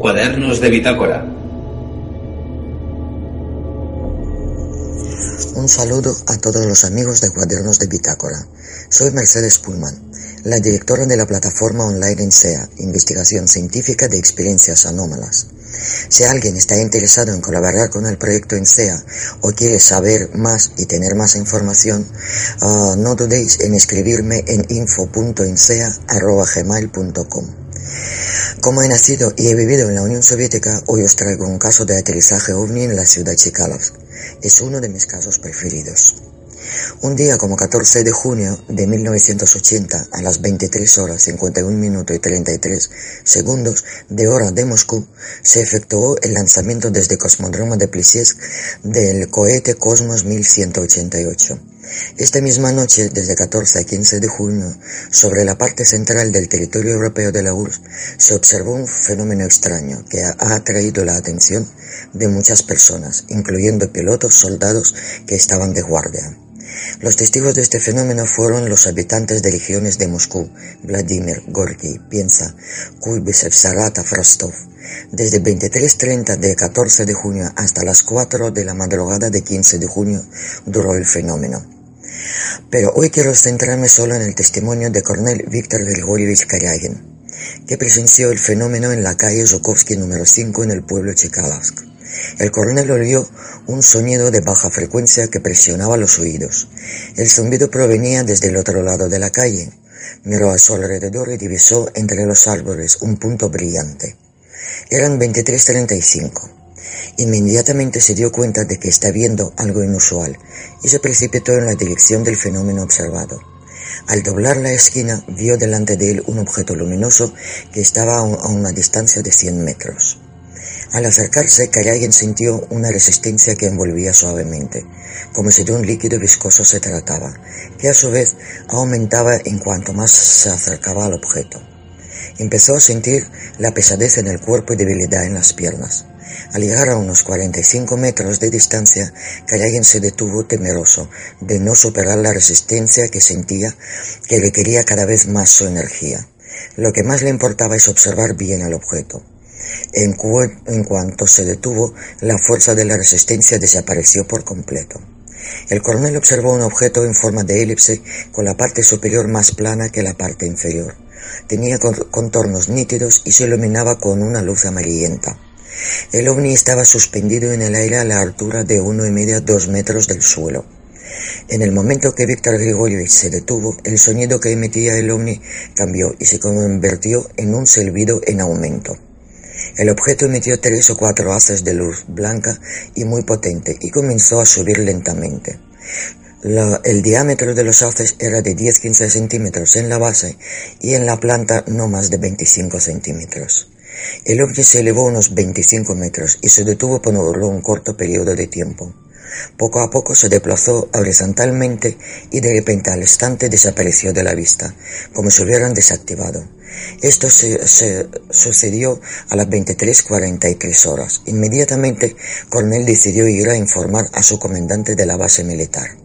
Cuadernos de bitácora. Un saludo a todos los amigos de Cuadernos de Bitácora. Soy Mercedes Pullman, la directora de la plataforma online INSEA, Investigación Científica de Experiencias Anómalas. Si alguien está interesado en colaborar con el proyecto INSEA o quiere saber más y tener más información, uh, no dudéis en escribirme en info.insea.gmail.com. Como he nacido y he vivido en la Unión Soviética, hoy os traigo un caso de aterrizaje ovni en la ciudad de Chikalovsk es uno de mis casos preferidos. Un día como 14 de junio de 1980 a las 23 horas 51 minutos y 33 segundos de hora de Moscú se efectuó el lanzamiento desde Cosmodroma de Plissiesk del cohete Cosmos 1188. Esta misma noche, desde 14 a 15 de junio, sobre la parte central del territorio europeo de la URSS, se observó un fenómeno extraño que ha atraído la atención de muchas personas, incluyendo pilotos, soldados que estaban de guardia. Los testigos de este fenómeno fueron los habitantes de regiones de Moscú, Vladimir, Gorky, Piensa, Kuibysev, Sarata, Frostov. Desde 23.30 de 14 de junio hasta las 4 de la madrugada de 15 de junio duró el fenómeno. Pero hoy quiero centrarme solo en el testimonio de Cornel Víctor Grigorievich Karyagin, que presenció el fenómeno en la calle Zhukovsky número 5 en el pueblo Chikalovsk. El coronel oyó un sonido de baja frecuencia que presionaba los oídos. El zumbido provenía desde el otro lado de la calle. Miró a su alrededor y divisó entre los árboles un punto brillante. Eran 23.35. Inmediatamente se dio cuenta de que está viendo algo inusual y se precipitó en la dirección del fenómeno observado. Al doblar la esquina vio delante de él un objeto luminoso que estaba a una distancia de 100 metros. Al acercarse, Karayan sintió una resistencia que envolvía suavemente, como si de un líquido viscoso se trataba, que a su vez aumentaba en cuanto más se acercaba al objeto. Empezó a sentir la pesadez en el cuerpo y debilidad en las piernas. Al llegar a unos 45 metros de distancia, Karayan se detuvo temeroso de no superar la resistencia que sentía que requería cada vez más su energía. Lo que más le importaba es observar bien al objeto. En, cuanto se detuvo, la fuerza de la resistencia desapareció por completo. El coronel observó un objeto en forma de elipse con la parte superior más plana que la parte inferior. Tenía contornos nítidos y se iluminaba con una luz amarillenta. El ovni estaba suspendido en el aire a la altura de uno y medio a dos metros del suelo. En el momento que Víctor Grigorievich se detuvo, el sonido que emitía el ovni cambió y se convirtió en un silbido en aumento. El objeto emitió tres o cuatro haces de luz blanca y muy potente y comenzó a subir lentamente. El diámetro de los haces era de 10-15 centímetros en la base y en la planta no más de 25 centímetros. El ovni se elevó unos 25 metros y se detuvo por un corto periodo de tiempo. Poco a poco se desplazó horizontalmente y de repente al instante desapareció de la vista, como si hubieran desactivado. Esto se, sucedió a las 23.43 horas. Inmediatamente, Cornell decidió ir a informar a su comandante de la base militar.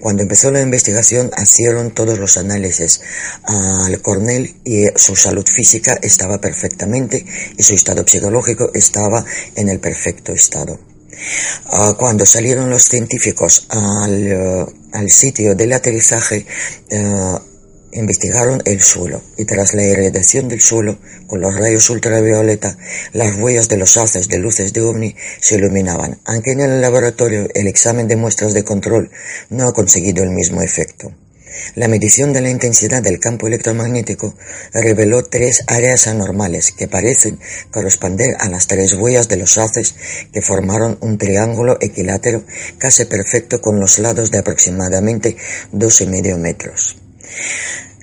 Cuando empezó la investigación, hicieron todos los análisis al Cornell y su salud física estaba perfectamente y su estado psicológico estaba en el perfecto estado. Ah, cuando salieron los científicos al, eh, sitio del aterrizaje, eh, investigaron el suelo y tras la irradiación del suelo con los rayos ultravioleta, las huellas de los haces de luces de ovni se iluminaban, aunque en el laboratorio el examen de muestras de control no ha conseguido el mismo efecto. La medición de la intensidad del campo electromagnético reveló tres áreas anormales que parecen corresponder a las tres huellas de los haces que formaron un triángulo equilátero casi perfecto con los lados de aproximadamente dos y medio metros.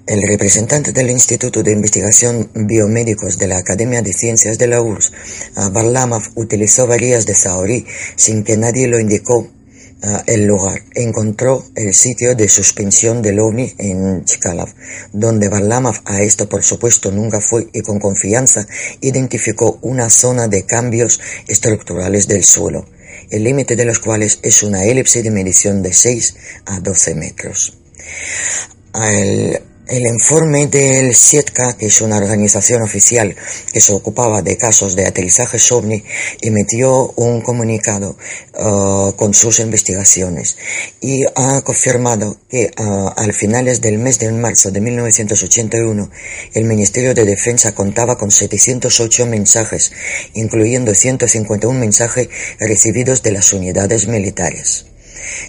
El representante del Instituto de Investigación Biomédicos de la Academia de Ciencias de la URSS, Varlamov, utilizó varillas de Saori sin que nadie lo indicó el lugar. Encontró el sitio de suspensión del OVNI en Chkalov, donde Varlamov a esto por supuesto nunca fue y con confianza identificó una zona de cambios estructurales del suelo, el límite de los cuales es una elipse de medición de 6 a 12 metros. El informe del SIETKA, que es una organización oficial que se ocupaba de casos de aterrizaje OVNI, emitió un comunicado uh, con sus investigaciones y ha confirmado que uh, al finales del mes de marzo de 1981 el Ministerio de Defensa contaba con 708 mensajes, incluyendo 151 mensajes recibidos de las unidades militares.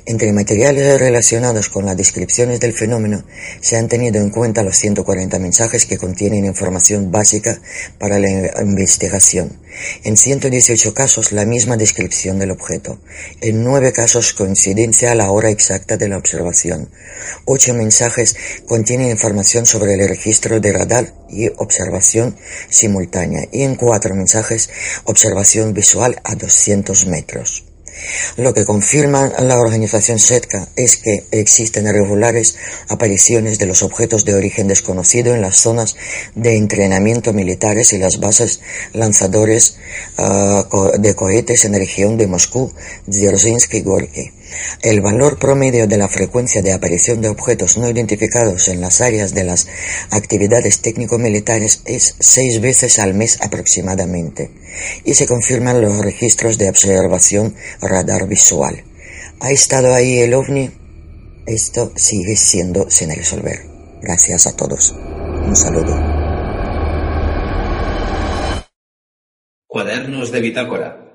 Entre materiales relacionados con las descripciones del fenómeno se han tenido en cuenta los 140 mensajes que contienen información básica para la investigación. En 118 casos la misma descripción del objeto. En 9 casos coincidencia a la hora exacta de la observación. 8 mensajes contienen información sobre el registro de radar y observación simultánea. Y en 4 mensajes observación visual a 200 metros. Lo que confirma la organización SETCA es que existen regulares apariciones de los objetos de origen desconocido en las zonas de entrenamiento militares y las bases lanzadores ah, de cohetes en la región de Moscú, Dzerzhinsk y Gorky. El valor promedio de la frecuencia de aparición de objetos no identificados en las áreas de las actividades técnico-militares es seis veces al mes aproximadamente, y se confirman los registros de observación radar visual. ¿Ha estado ahí el ovni? Esto sigue siendo sin resolver. Gracias a todos. Un saludo. Cuadernos de bitácora